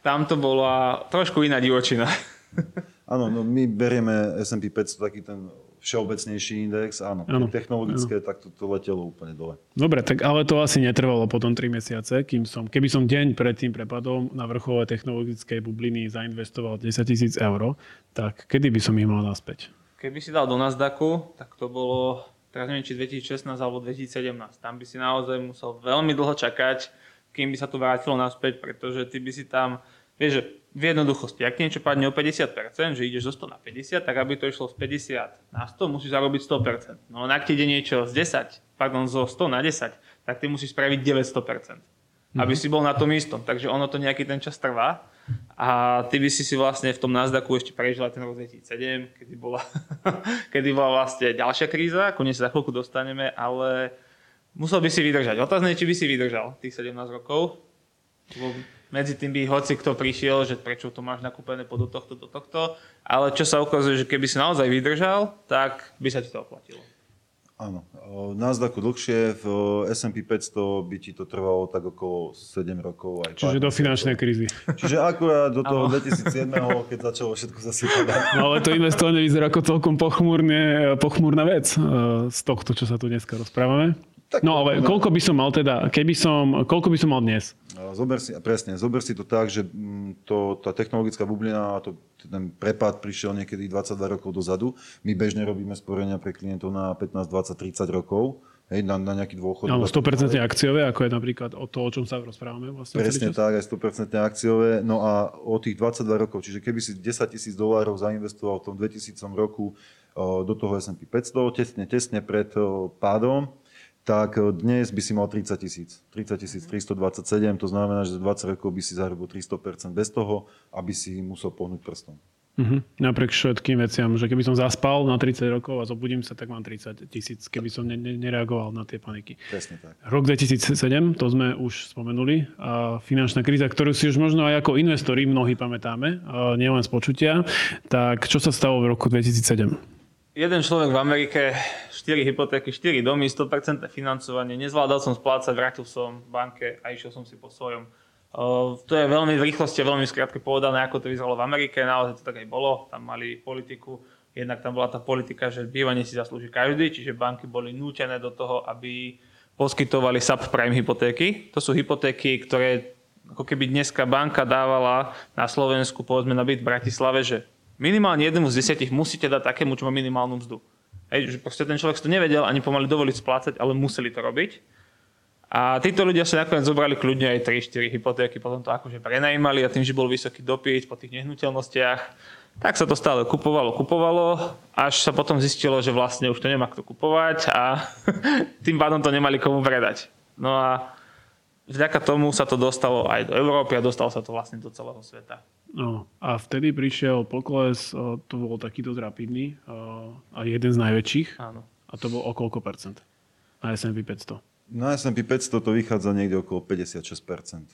tam to bola trošku iná divočina. Áno, no my berieme S&P 500 taký ten všeobecnejší index, áno. áno technologické, áno. tak to, to letelo úplne dole. Dobre, tak ale to asi netrvalo potom 3 mesiace, kým som, keby som deň pred tým prepadom na vrchole technologickej bubliny zainvestoval 10 tisíc eur, tak kedy by som ich mal naspäť? Keby si dal do Nasdaqu, tak to bolo, teraz neviem, či 2016 alebo 2017. Tam by si naozaj musel veľmi dlho čakať, kým by sa to vrátilo naspäť, pretože ty by si tam, vieš, že v jednoduchosti, ak niečo padne o 50%, že ideš zo 100 na 50, tak aby to išlo z 50 na 100, musíš zarobiť 100%. No ak ti ide niečo z 10, pardon, zo 100 na 10, tak ty musíš spraviť 900%. Mm-hmm. Aby si bol na tom istom. Takže ono to nejaký ten čas trvá. A ty by si si vlastne v tom Nasdaqu ešte prežila ten rok 2007, kedy bola, kedy bola vlastne ďalšia kríza, konec sa za chvíľku dostaneme, ale musel by si vydržať. Otázne či by si vydržal tých 17 rokov. Medzi tým by hoci kto prišiel, že prečo to máš nakúpené po do tohto, do tohto. Ale čo sa ukazuje, že keby si naozaj vydržal, tak by sa ti to oplatilo. Áno. Nasdaqu dlhšie, v S&P 500 by ti to trvalo tak okolo 7 rokov. Aj Čiže do finančnej krízy. Čiže akurát do toho 2007, keď začalo všetko zase padať. No ale to investovanie vyzerá ako celkom pochmúrne, pochmúrna vec e, z tohto, čo sa tu dneska rozprávame. Tak, no ale koľko by som mal teda, keby som, koľko by som mal dnes? Zober si, presne, zober si to tak, že mm, to, tá technologická bublina a to, ten prepad prišiel niekedy 22 rokov dozadu. My bežne robíme sporenia pre klientov na 15, 20, 30 rokov. Hej, na, na nejaký dôchod. Áno, 100% akciové, ako je napríklad o to, o čom sa rozprávame. Vlastne Presne tak, aj 100% akciové. No a o tých 22 rokov, čiže keby si 10 tisíc dolárov zainvestoval v tom 2000 roku do toho S&P 500, tesne, tesne pred pádom, tak eh, dnes by si mal 30 tisíc. 30 327, to znamená, že za 20 rokov by si zarobil 300% bez toho, aby si musel pohnúť prstom. Uh-huh. Napriek všetkým veciam, že keby som zaspal na 30 rokov a zobudím sa, tak mám 30 tisíc, keby som ne- ne- nereagoval na tie paniky. Presne tak. Rok 2007, to sme už spomenuli, a finančná kríza, ktorú si už možno aj ako investori mnohí pamätáme, nielen z počutia. Tak čo sa stalo v roku 2007? Jeden človek v Amerike, 4 hypotéky, 4 domy, 100% financovanie, nezvládal som splácať, vrátil som banke a išiel som si po svojom to je veľmi v rýchlosti veľmi skrátke povedané, ako to vyzeralo v Amerike, naozaj to tak aj bolo. Tam mali politiku, jednak tam bola tá politika, že bývanie si zaslúži každý, čiže banky boli nútené do toho, aby poskytovali subprime hypotéky. To sú hypotéky, ktoré ako keby dneska banka dávala na Slovensku, povedzme na byt v Bratislave, že minimálne jednému z desiatich musíte dať takému, čo má minimálnu mzdu. Hej, že proste ten človek to nevedel ani pomaly dovoliť splácať, ale museli to robiť. A títo ľudia sa nakoniec zobrali kľudne aj 3-4 hypotéky, potom to akože prenajímali a tým, že bol vysoký dopyt po tých nehnuteľnostiach, tak sa to stále kupovalo, kupovalo, až sa potom zistilo, že vlastne už to nemá kto kupovať a tým pádom to nemali komu predať. No a vďaka tomu sa to dostalo aj do Európy a dostalo sa to vlastne do celého sveta. No, a vtedy prišiel pokles, to bol takýto rapidný a jeden z najväčších. Áno. A to bol o koľko percent? Na S&P 500. Na S&P 500 to vychádza niekde okolo 56%.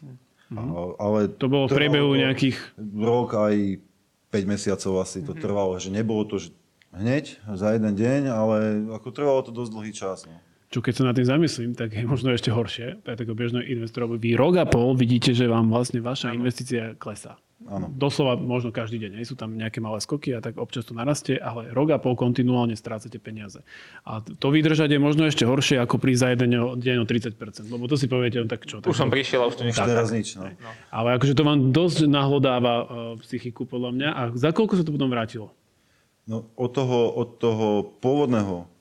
Mm-hmm. Ale to bolo v priebehu nejakých... Rok aj 5 mesiacov asi to mm-hmm. trvalo, že nebolo to že hneď za jeden deň, ale ako trvalo to dosť dlhý čas. No. Čo keď sa na tým zamyslím, tak je možno ešte horšie pre takého bežného investora. Vy rok a pol vidíte, že vám vlastne vaša investícia klesá. Áno. Doslova možno každý deň. Nie sú tam nejaké malé skoky a tak občas to narastie, ale rok a pol kontinuálne strácate peniaze. A to vydržať je možno ešte horšie, ako prísť za jeden deň o 30%. Lebo to si poviete, no tak čo. Tak už som prišiel a už to nechám. Teraz nič. No. no. Ale akože to vám dosť nahlodáva uh, psychiku podľa mňa. A za koľko sa to potom vrátilo? No, od toho, od toho pôvodného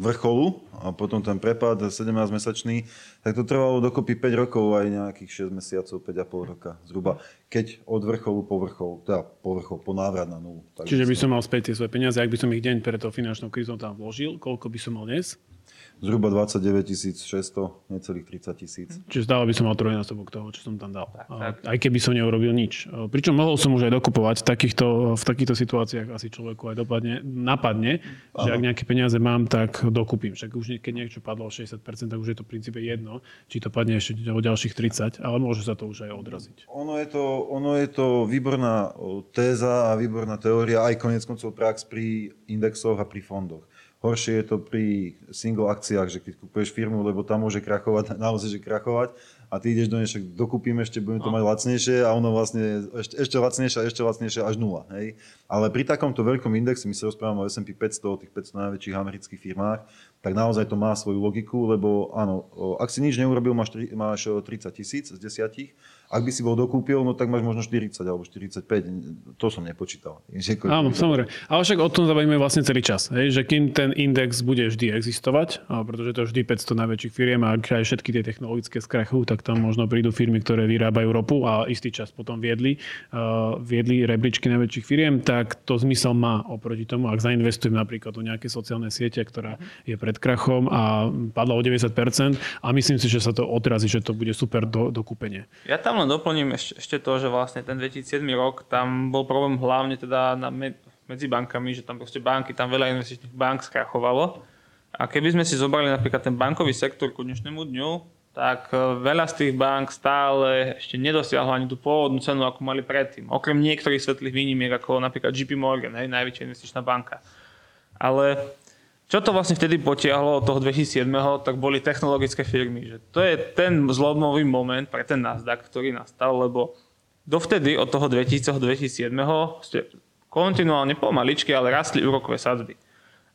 vrcholu a potom ten prepad 17-mesačný, tak to trvalo dokopy 5 rokov aj nejakých 6 mesiacov, 5,5 roka zhruba. Keď od vrcholu po vrchol, teda po vrchol, po návrat na nulu. Čiže by som mal späť tie svoje peniaze, ak by som ich deň pred tou finančnou krízou tam vložil, koľko by som mal dnes? Zhruba 29 600, necelých 30 tisíc. Čiže stále by som mal trojnásobok toho, čo som tam dal. Tak, tak. Aj keby som neurobil nič. Pričom mohol som už aj dokupovať v takýchto, v takýchto situáciách asi človeku aj dopadne, napadne, Aha. že ak nejaké peniaze mám, tak dokúpim. Však už keď niečo padlo o 60%, tak už je to v princípe jedno, či to padne ešte o ďalších 30, ale môže sa to už aj odraziť. Ono je to, ono je to výborná téza a výborná teória, aj konec koncov prax pri indexoch a pri fondoch. Horšie je to pri single akciách, že keď kúpuješ firmu, lebo tam môže krachovať, naozaj, že krachovať a ty ideš do nej, však dokúpim ešte, budem to no. mať lacnejšie a ono vlastne ešte, ešte lacnejšie a ešte lacnejšie až nula. Hej? Ale pri takomto veľkom indexe, my sa rozprávame o S&P 500, o tých 500 najväčších amerických firmách, tak naozaj to má svoju logiku, lebo áno, ak si nič neurobil, máš, máš 30 tisíc z desiatich, ak by si bol dokúpil, no tak máš možno 40 alebo 45. To som nepočítal. Áno, samozrejme. Ale však o tom zabavíme vlastne celý čas. Hej? Že kým ten index bude vždy existovať, pretože to vždy 500 najväčších firiem a ak aj všetky tie technologické skrachujú, tak tam možno prídu firmy, ktoré vyrábajú ropu a istý čas potom viedli, uh, viedli rebríčky najväčších firiem, tak to zmysel má oproti tomu, ak zainvestujem napríklad do nejaké sociálne siete, ktorá je pred krachom a padla o 90% a myslím si, že sa to odrazí, že to bude super do, do kúpenia. Ja tam len doplním ešte, ešte to, že vlastne ten 2007 rok, tam bol problém hlavne teda na, medzi bankami, že tam proste banky, tam veľa investičných bank skrachovalo. A keby sme si zobrali napríklad ten bankový sektor ku dnešnému dňu, tak e, veľa z tých bank stále ešte nedosiahlo ani tú pôvodnú cenu, ako mali predtým. Okrem niektorých svetlých výnimiek, ako napríklad JP Morgan, hej, najväčšia investičná banka. Ale čo to vlastne vtedy potiahlo od toho 2007, tak boli technologické firmy. Že to je ten zlomový moment pre ten Nasdaq, ktorý nastal, lebo dovtedy od toho 2000 2007 ste kontinuálne pomaličky, ale rastli úrokové sadzby.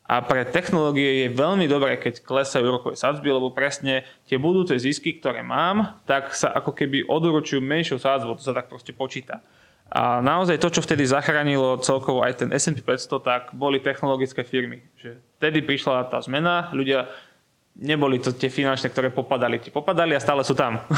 A pre technológie je veľmi dobré, keď klesajú úrokové sadzby, lebo presne tie budúce zisky, ktoré mám, tak sa ako keby odročujú menšou sádzbou, to sa tak proste počíta. A naozaj to, čo vtedy zachránilo celkovo aj ten S&P 500, tak boli technologické firmy. Že vtedy prišla tá zmena, ľudia neboli to tie finančné, ktoré popadali. Tie popadali a stále sú tam.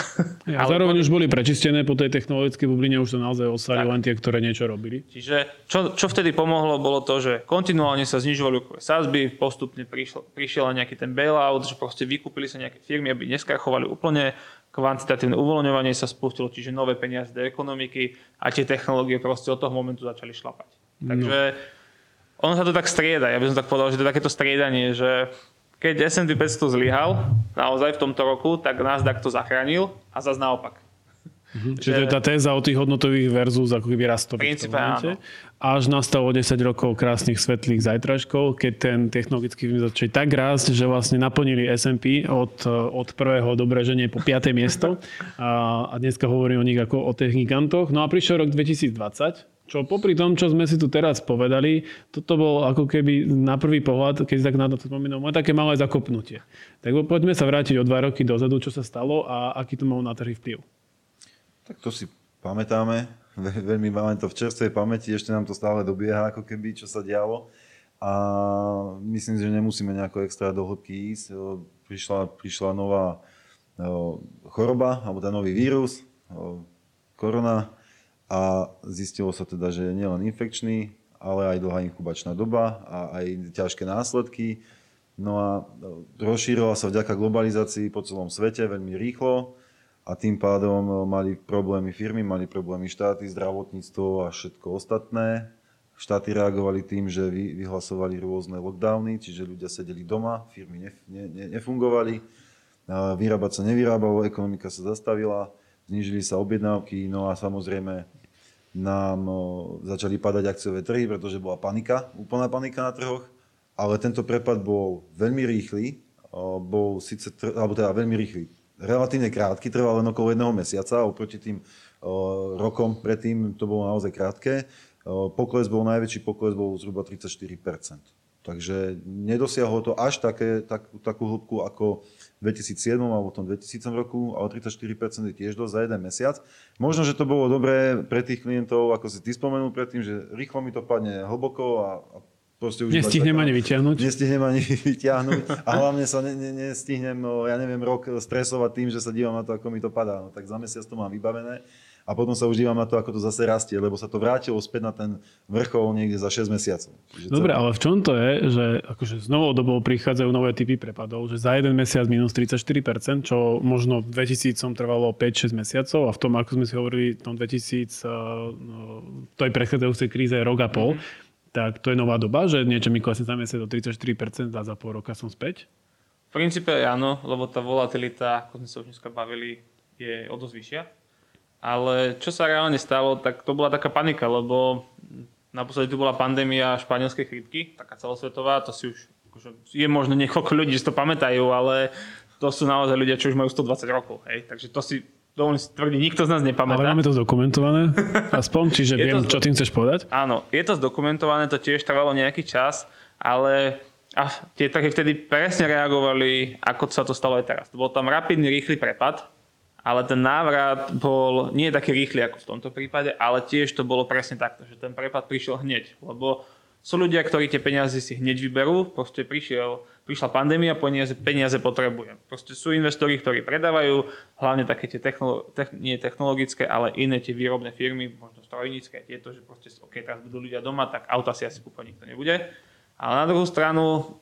A zároveň už boli prečistené po tej technologickej bubline, už to naozaj ostali len tie, ktoré niečo robili. Čiže čo, čo vtedy pomohlo, bolo to, že kontinuálne sa znižovali úrokové sázby, postupne prišiel, prišiel nejaký ten bailout, že proste vykúpili sa nejaké firmy, aby neskrachovali úplne, kvantitatívne uvoľňovanie sa spustilo, čiže nové peniaze do ekonomiky a tie technológie proste od toho momentu začali šlapať. Takže no. ono sa to tak strieda. Ja by som tak povedal, že to je takéto striedanie, že keď S&P 500 zlyhal naozaj v tomto roku, tak Nasdaq to zachránil a zase naopak. Mhm. Čiže to je tá téza o tých hodnotových versus ako keby rastových. Až nastalo 10 rokov krásnych svetlých zajtražkov, keď ten technologický firmy začali tak rásť, že vlastne naplnili S&P od, od prvého dobreženie po 5. miesto. A, a dneska hovorím o nich ako o tých gigantoch. No a prišiel rok 2020, čo popri tom, čo sme si tu teraz povedali, toto bol ako keby na prvý pohľad, keď si tak na to spomínam, také malé zakopnutie. Tak poďme sa vrátiť o dva roky dozadu, čo sa stalo a aký to mal na trhy vplyv. Tak to si pamätáme, veľmi máme to v čerstvej pamäti, ešte nám to stále dobieha, ako keby, čo sa dialo. A myslím, že nemusíme nejako extra do hĺbky ísť. Prišla, prišla nová choroba, alebo ten nový vírus, korona, a zistilo sa teda, že je nielen infekčný, ale aj dlhá inkubačná doba a aj ťažké následky. No a rozšírila sa vďaka globalizácii po celom svete veľmi rýchlo a tým pádom eh, mali problémy firmy, mali problémy štáty, zdravotníctvo a všetko ostatné. Štáty reagovali tým, že vyhlasovali rôzne lockdowny, čiže ľudia sedeli doma, firmy ne, ne, ne, nefungovali, vyrábať sa nevyrábalo, ekonomika sa zastavila, znížili sa objednávky, no a samozrejme nám eh, začali padať akciové trhy, pretože bola panika, úplná panika na trhoch, ale tento prepad bol veľmi rýchly, bol síce, alebo teda veľmi rýchly, relatívne krátky, trval len okolo jedného mesiaca, oproti tým rokom predtým to bolo naozaj krátke. Pokles bol, najväčší pokles bol zhruba 34%. Takže nedosiahlo to až také, tak, takú hĺbku ako v 2007 alebo v tom 2000 roku, ale 34% je tiež dosť za jeden mesiac. Možno, že to bolo dobré pre tých klientov, ako si ty spomenul predtým, že rýchlo mi to padne hlboko a, a Proste už nestihnem ani vyťahnuť. Nestihnem ani vyťahnuť a hlavne sa ne, ne, nestihnem, no, ja neviem, rok stresovať tým, že sa dívam na to, ako mi to padá. No, tak za mesiac to mám vybavené a potom sa už dívam na to, ako to zase rastie, lebo sa to vrátilo späť na ten vrchol niekde za 6 mesiacov. Čiže Dobre, celé... ale v čom to je, že akože z novou dobou prichádzajú nové typy prepadov, že za jeden mesiac minus 34%, čo možno v 2000 trvalo 5-6 mesiacov a v tom, ako sme si hovorili, v tom 2000, no, v tej predchádzajúcej kríze rok a pol, mm-hmm tak to je nová doba, že niečo mi klesne za mesiac do 34% a za pol roka som späť? V princípe áno, lebo tá volatilita, ako sme sa už dneska bavili, je o dosť vyššia. Ale čo sa reálne stalo, tak to bola taká panika, lebo naposledy tu bola pandémia španielskej chrypky, taká celosvetová, to si už, akože, je možno niekoľko ľudí, že to pamätajú, ale to sú naozaj ľudia, čo už majú 120 rokov. Hej? Takže to si dovolím si tvrdiť, nikto z nás nepamätá. Ale máme to zdokumentované, aspoň, čiže viem, čo tým chceš povedať. Áno, je to zdokumentované, to tiež trvalo nejaký čas, ale a tie trhy vtedy presne reagovali, ako sa to stalo aj teraz. Bol tam rapidný, rýchly prepad, ale ten návrat bol nie taký rýchly ako v tomto prípade, ale tiež to bolo presne takto, že ten prepad prišiel hneď, lebo sú ľudia, ktorí tie peniaze si hneď vyberú, proste prišiel, prišla pandémia, peniaze, peniaze potrebujem. Proste sú investori, ktorí predávajú, hlavne také tie technolo- te- nie technologické, ale iné tie výrobné firmy, možno strojnícke, tieto, že proste, OK, teraz budú ľudia doma, tak auta si asi kúpať nikto nebude. Ale na druhú stranu,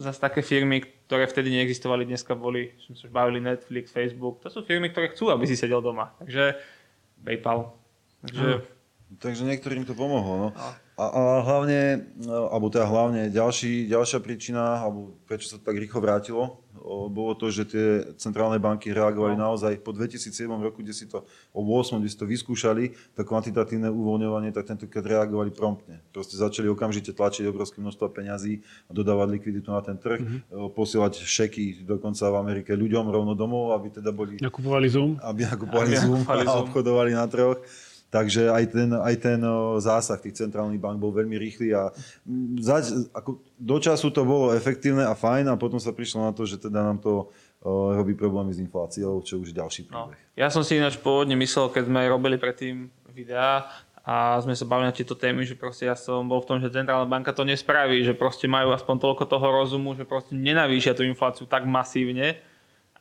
zase také firmy, ktoré vtedy neexistovali, dneska boli, sme sa už bavili Netflix, Facebook, to sú firmy, ktoré chcú, aby si sedel doma. Takže PayPal. Takže, hm. Takže niektorým to pomohlo. No. no. A, a hlavne, alebo teda hlavne ďalší, ďalšia príčina, alebo prečo sa to tak rýchlo vrátilo, bolo to, že tie centrálne banky reagovali no. naozaj po 2007 roku, kde si to o 8, kde si to vyskúšali, to kvantitatívne uvoľňovanie, tak tentokrát reagovali promptne. Proste začali okamžite tlačiť obrovské množstvo peňazí a dodávať likviditu na ten trh, mm-hmm. posielať šeky dokonca v Amerike ľuďom rovno domov, aby teda boli... Nakupovali Zoom. Aby nakupovali Zoom a obchodovali na troch. Takže aj ten, aj ten zásah tých centrálnych bank bol veľmi rýchly a zač, ako, do času to bolo efektívne a fajn a potom sa prišlo na to, že teda nám to robí problémy s infláciou, čo už je ďalší no. príbeh. No. Ja som si ináč pôvodne myslel, keď sme robili predtým videá a sme sa bavili na tieto témy, že proste ja som bol v tom, že centrálna banka to nespraví, že proste majú aspoň toľko toho rozumu, že proste nenavýšia tú infláciu tak masívne,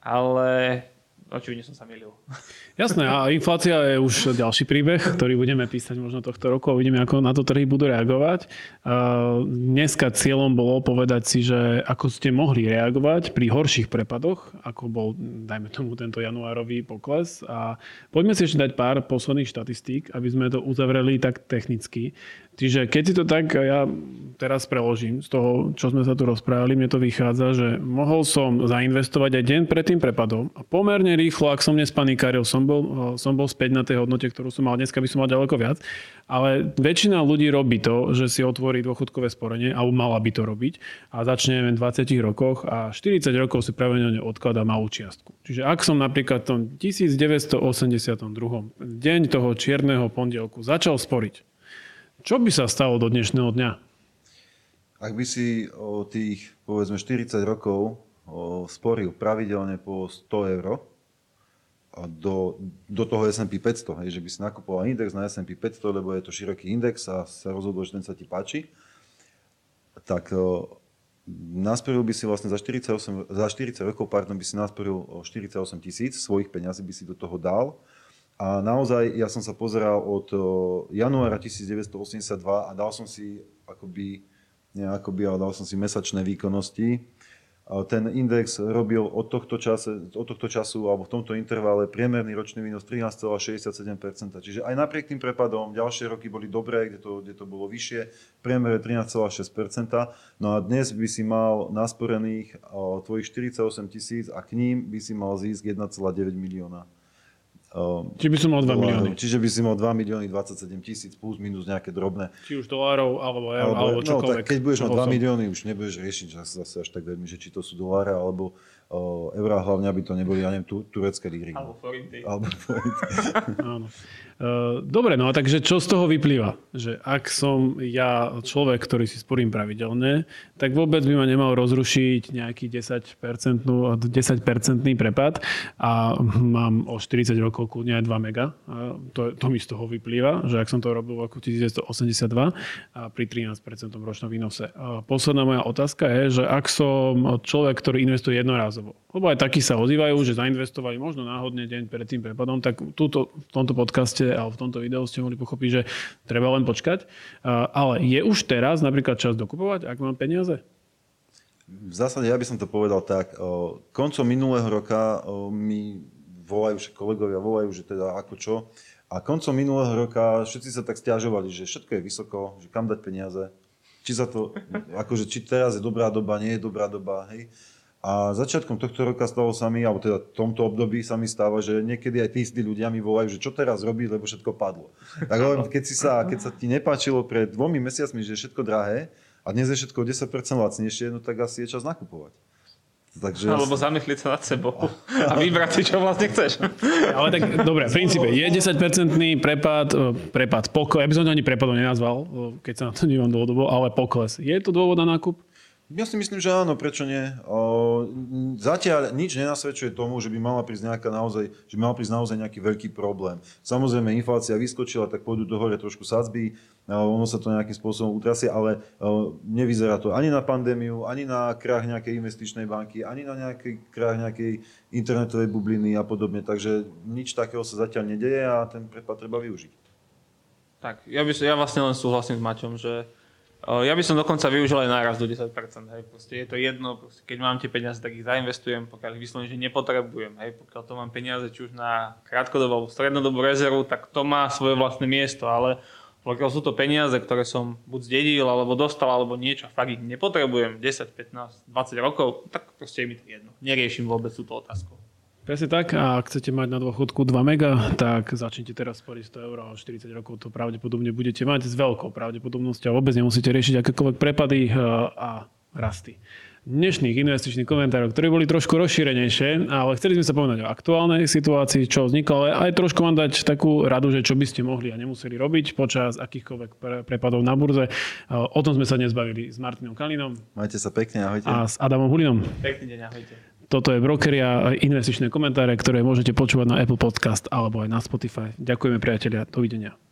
ale očividne som sa milil. Jasné, a inflácia je už ďalší príbeh, ktorý budeme písať možno tohto roku a uvidíme, ako na to trhy budú reagovať. Dneska cieľom bolo povedať si, že ako ste mohli reagovať pri horších prepadoch, ako bol, dajme tomu, tento januárový pokles. A poďme si ešte dať pár posledných štatistík, aby sme to uzavreli tak technicky. Čiže keď si to tak, ja teraz preložím z toho, čo sme sa tu rozprávali, mne to vychádza, že mohol som zainvestovať aj deň pred tým prepadom a pomerne rýchlo, ak som nespanikaril, som bol, som bol späť na tej hodnote, ktorú som mal. Dneska by som mal ďaleko viac. Ale väčšina ľudí robí to, že si otvorí dôchodkové sporenie, alebo mala by to robiť a začne v 20 rokoch a 40 rokov si pravidelne odkladá malú čiastku. Čiže ak som napríklad v tom 1982. deň toho čierneho pondelku začal sporiť, čo by sa stalo do dnešného dňa? Ak by si o tých, povedzme, 40 rokov sporil pravidelne po 100 eur do, do toho S&P 500, hej, že by si nakupoval index na S&P 500, lebo je to široký index a sa rozhodol, že ten sa ti páči, tak o, nasporil by si vlastne za 48, za 40 rokov, pardon, by si nasporil 48 tisíc svojich peňazí by si do toho dal a naozaj, ja som sa pozeral od januára 1982 a dal som si akoby, nie akoby, ale dal som si mesačné výkonnosti. Ten index robil od tohto, čase, od tohto času alebo v tomto intervale priemerný ročný výnos 13,67%. Čiže aj napriek tým prepadom ďalšie roky boli dobré, kde to, kde to bolo vyššie, priemere 13,6%. No a dnes by si mal nasporených tvojich 48 tisíc a k ním by si mal zísť 1,9 milióna. Um, Či by som mal 2 milióny. Čiže by si mal 2 milióny 27 tisíc plus minus nejaké drobné. Či už dolárov alebo eur alebo, alebo čokoľvek. No, tak keď budeš mať 2 milióny, už nebudeš riešiť zase až tak veľmi, že či to sú doláre alebo uh, eurá, hlavne aby to neboli, ja neviem, tu, turecké líry. Alebo forinty. Alebo forinty. Áno. Uh, dobre, no a takže čo z toho vyplýva? Že ak som ja človek, ktorý si sporím pravidelne, tak vôbec by ma nemal rozrušiť nejaký 10%, 10% prepad a mám o 40 rokov kľudne aj 2 mega. A to, to mi z toho vyplýva, že ak som to robil v roku 1982 a pri 13% ročnom výnose. A posledná moja otázka je, že ak som človek, ktorý investuje jednorázovo, lebo aj takí sa ozývajú, že zainvestovali možno náhodne deň pred tým prepadom, tak túto, v tomto podcaste alebo v tomto videu ste mohli pochopiť, že treba len počkať. Ale je už teraz napríklad čas dokupovať, ak mám peniaze? V zásade ja by som to povedal tak. Koncom minulého roka mi volajú, že kolegovia volajú, že teda ako čo. A koncom minulého roka všetci sa tak stiažovali, že všetko je vysoko, že kam dať peniaze. Či za to, akože či teraz je dobrá doba, nie je dobrá doba, hej. A začiatkom tohto roka stalo sa mi, alebo teda v tomto období sa mi stáva, že niekedy aj tí istí ľudia mi volajú, že čo teraz robiť, lebo všetko padlo. Tak hovorím, keď, si sa, keď sa ti nepáčilo pred dvomi mesiacmi, že je všetko drahé a dnes je všetko 10% lacnejšie, no tak asi je čas nakupovať. Takže Alebo zamyslieť sa nad sebou a vybrať si, čo vlastne chceš. Ale tak, dobre, v princípe je 10-percentný prepad, e, prepad, pokles, ja by som to ani prepadom nenazval, e, keď sa na to dívam dlhodobo, ale pokles. Je to dôvod na nákup? Ja si myslím, že áno, prečo nie. O, zatiaľ nič nenasvedčuje tomu, že by mala prísť nejaká naozaj, že mal prísť naozaj nejaký veľký problém. Samozrejme, inflácia vyskočila, tak pôjdu do hore trošku sadzby, ono sa to nejakým spôsobom utrasie, ale o, nevyzerá to ani na pandémiu, ani na krach nejakej investičnej banky, ani na nejaký krach nejakej internetovej bubliny a podobne. Takže nič takého sa zatiaľ nedeje a ten prepad treba využiť. Tak, ja, by, ja vlastne len súhlasím s Maťom, že ja by som dokonca využil aj náraz do 10%. Hej. Proste je to jedno, proste, keď mám tie peniaze, tak ich zainvestujem, pokiaľ ich vyslovene, že nepotrebujem. Hej. Pokiaľ to mám peniaze či už na krátkodobú alebo strednodobú rezervu, tak to má svoje vlastné miesto, ale pokiaľ sú to peniaze, ktoré som buď zdedil, alebo dostal, alebo niečo, fakt ich nepotrebujem 10, 15, 20 rokov, tak proste je mi to jedno. Neriešim vôbec túto otázku. Presne tak. A ak chcete mať na dôchodku 2 mega, tak začnite teraz sporiť 100 eur a 40 rokov to pravdepodobne budete mať s veľkou pravdepodobnosťou. Vôbec nemusíte riešiť akékoľvek prepady eh, a rasty dnešných investičných komentárov, ktoré boli trošku rozšírenejšie, ale chceli sme sa povedať o aktuálnej situácii, čo vzniklo, ale aj trošku vám dať takú radu, že čo by ste mohli a nemuseli robiť počas akýchkoľvek prepadov na burze. Eh, o tom sme sa dnes bavili s Martinom Kalinom. Majte sa pekne, ahojte. A s Adamom Hulinom. Pekný deň, ahojte. Toto je Brokeria, investičné komentáre, ktoré môžete počúvať na Apple Podcast alebo aj na Spotify. Ďakujeme priatelia, dovidenia.